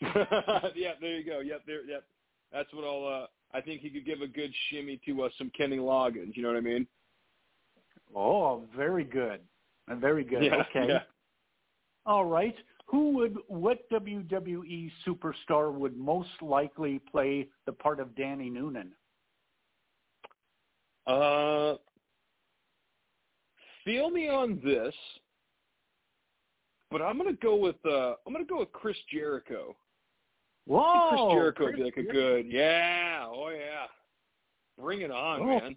yeah, there you go. Yep, there. Yep, that's what I'll. Uh, I think he could give a good shimmy to uh, some Kenny Loggins. You know what I mean? Oh, very good. Very good. Yeah, okay. yeah. All right. Who would what WWE superstar would most likely play the part of Danny Noonan? Uh, feel me on this, but I'm gonna go with uh, I'm gonna go with Chris Jericho. Whoa, Chris Jericho would be like a good, yeah, oh yeah, bring it on, Oh. man.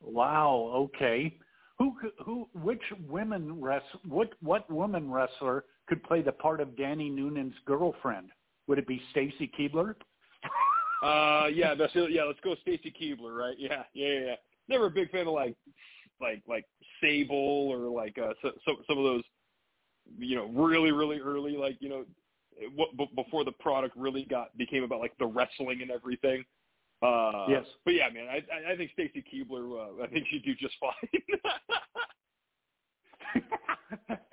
Wow. Okay. Who who which women rest what what woman wrestler could play the part of Danny Noonan's girlfriend? Would it be Stacy Keibler? Uh, yeah, that's. Yeah, let's go Stacy Keibler, right? Yeah, yeah, yeah. yeah. Never a big fan of like, like, like Sable or like uh, so, so, some of those, you know, really, really early, like you know, what b- before the product really got became about like the wrestling and everything. Uh, Yes. But yeah, man, I I- think Stacy Keibler. Uh, I think she'd do just fine.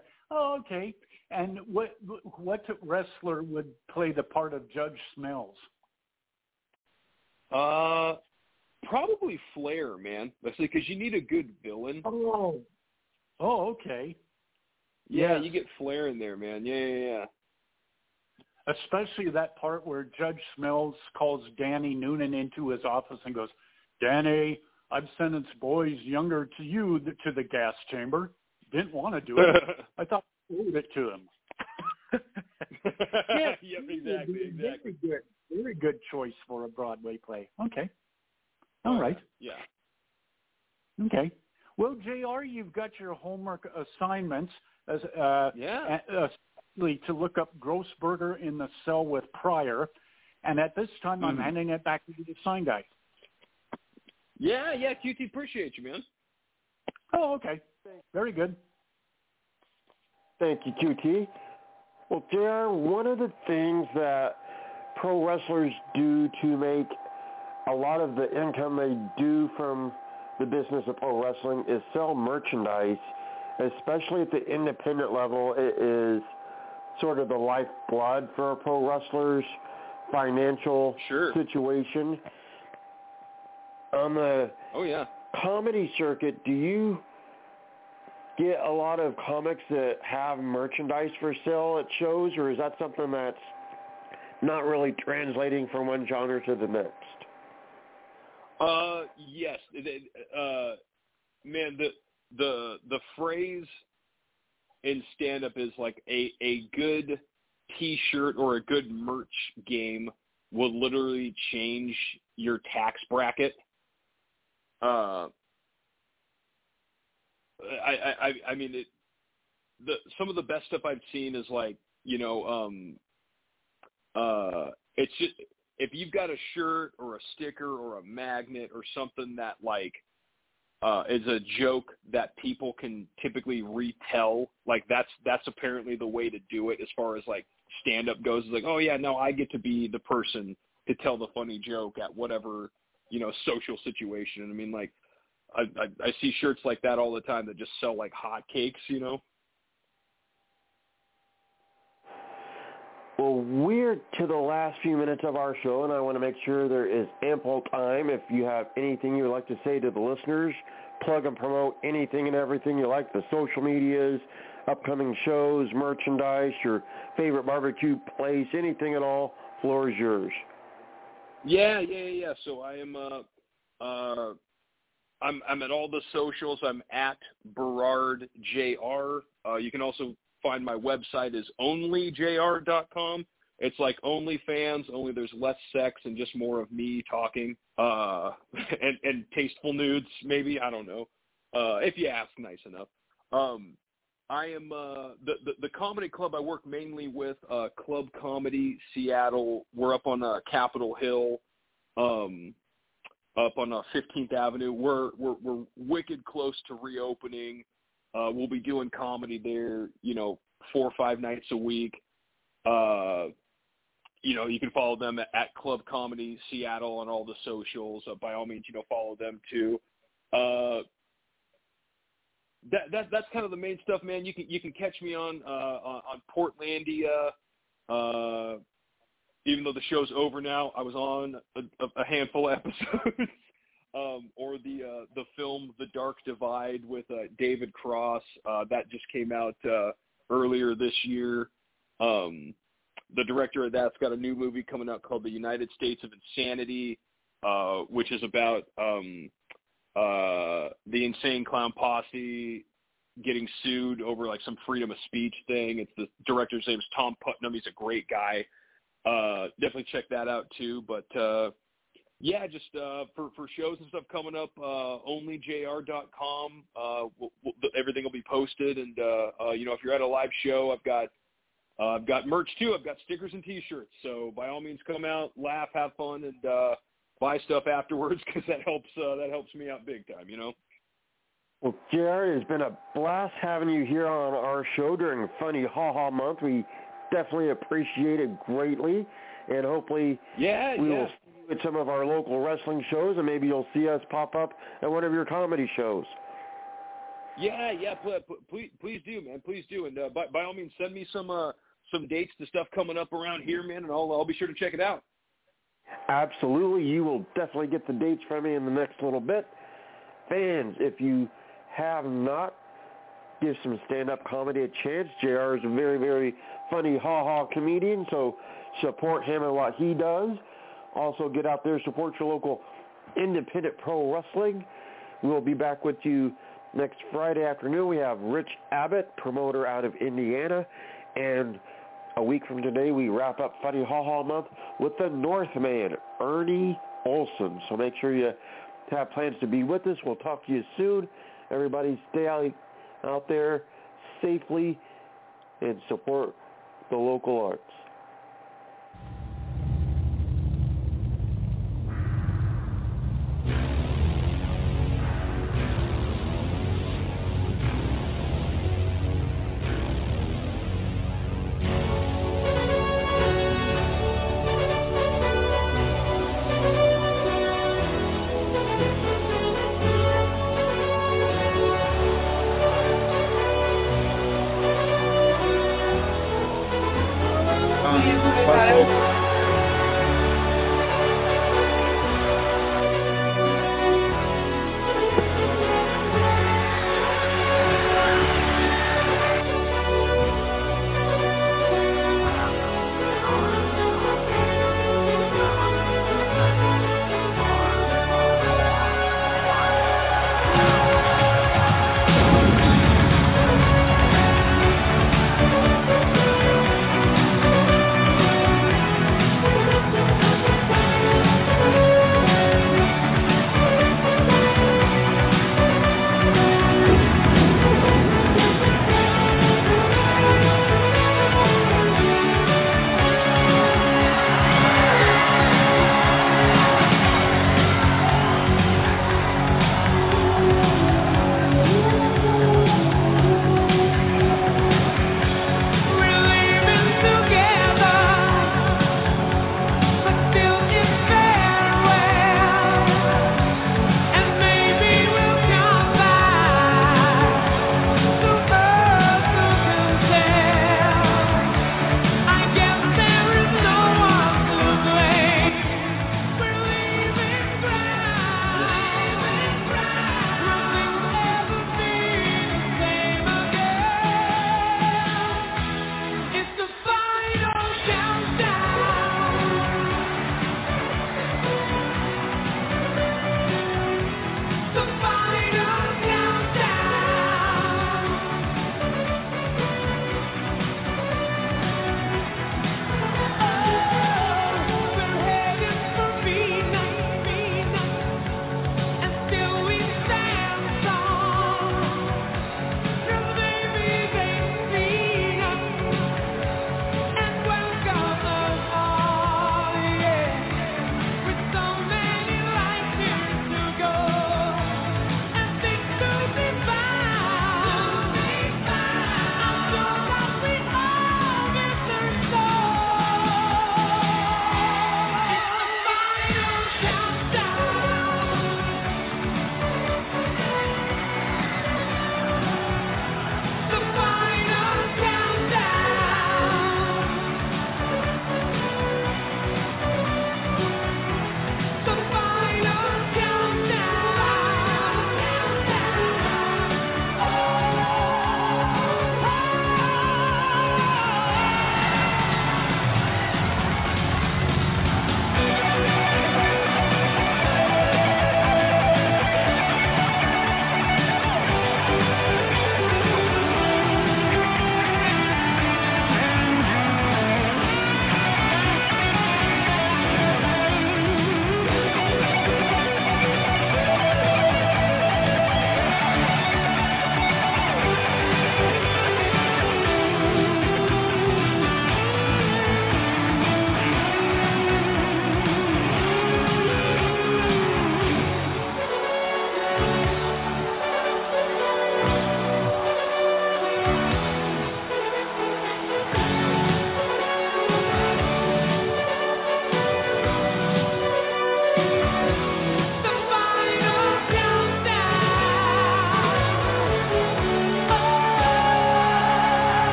oh, okay. And what what wrestler would play the part of Judge Smails? uh, probably Flair, man. That's because you need a good villain. Oh. Oh, okay. Yeah, Yes. you get Flair in there, man. Yeah, yeah, yeah. Especially that part where Judge Smails calls Danny Noonan into his office and goes, "Danny, I've sentenced boys younger to you to the gas chamber. Didn't want to do it. I thought I owed it to him." yeah, yep, exactly, exactly. Very good, very good choice for a Broadway play. Okay. All right. Yeah. Okay. Well, JR, you've got your homework assignments as uh, Yeah. uh, to look up Grossberger in the cell with Pryor. And at this time, I'm Mhm. handing it back to the sign guy. Yeah, yeah, QT, appreciate you, man. Oh, okay. Very good. Thank you, QT. Well, JR, one of the things that pro wrestlers do to make a lot of the income they do from the business of pro wrestling is sell merchandise, especially at the independent level. It is sort of the lifeblood for a pro wrestler's financial Sure. situation. On the Oh yeah. comedy circuit, do you get a lot of comics that have merchandise for sale at shows, or is that something that's not really translating from one genre to the next? Uh, yes. Uh, man, the the the phrase in stand up is like a a good T-shirt or a good merch game will literally change your tax bracket. Uh, I I I- I mean it. The some of the best stuff I've seen is like you know um uh it's just if you've got a shirt or a sticker or a magnet or something that like uh is a joke that people can typically retell. Like that's that's apparently the way to do it as far as like stand up goes like oh yeah no I get to be the person to tell the funny joke at whatever you know social situation. I mean like I, I I see shirts like that all the time that just sell like hotcakes you know Well, we're to the last few minutes of our show, and I want to make sure there is ample time. If you have anything you'd like to say to the listeners, plug and promote anything and everything you like, the social medias, upcoming shows, merchandise, your favorite barbecue place, anything at all, floor is yours. Yeah, yeah, yeah. So I am uh uh I'm I'm at all the socials. I'm at Berard Jr. Uh, you can also find my website is onlyjr.com. It's like OnlyFans, only there's less sex and just more of me talking, uh, and and tasteful nudes, maybe I don't know, uh, if you ask nice enough. Um, I am uh, the, the the comedy club I work mainly with uh, Club Comedy Seattle. We're up on uh, Capitol Hill, um, up on uh, 15th Avenue. We're we're we're wicked close to reopening. Uh, we'll be doing comedy there, you know, four or five nights a week. Uh, you know, you can follow them at, Club Comedy Seattle on all the socials. Uh, by all means, you know, follow them too. Uh, that that that's kind of the main stuff, man. You can you can catch me on uh, on, on Portlandia. Uh, even though the show's over now, I was on a, a handful of episodes um, or the uh, the film The Dark Divide with uh, David Cross uh, that just came out uh, earlier this year. Um, the director of that's got a new movie coming out called The United States of Insanity, uh, which is about um, uh, the Insane Clown Posse getting sued over like some freedom of speech thing. It's the director's name is Tom Putnam. He's a great guy. Uh, definitely check that out too. But uh, yeah, just uh, for for shows and stuff coming up, uh, onlyjr.com. Uh, we'll, we'll, everything will be posted, and uh, uh, you know, if you're at a live show, I've got uh, I've got merch too. I've got stickers and T-shirts. So by all means, come out, laugh, have fun, and uh, buy stuff afterwards because that helps uh, that helps me out big time. You know. Well, JR, it's been a blast having you here on our show during Funny Ha Ha Month. We definitely appreciate it greatly, and hopefully, yeah, we yeah. will at some of our local wrestling shows, and maybe you'll see us pop up at one of your comedy shows. Yeah, yeah, please, please do, man, please do, and uh, by, by all means, send me some uh, some dates to stuff coming up around here, man, and I'll I'll be sure to check it out. Absolutely, you will definitely get the dates from me in the next little bit. Fans, if you have not, give some stand-up comedy a chance. JR is a very, very funny ha-ha comedian, so support him and what he does. Also, get out there, support your local independent pro wrestling. We'll be back with you next Friday afternoon. We have Rich Abbott, promoter out of Indiana. And a week from today, we wrap up Funny Ha Ha Month with the Northman, Ernie Olson. So make sure you have plans to be with us. We'll talk to you soon. Everybody stay out, out there safely and support the local arts.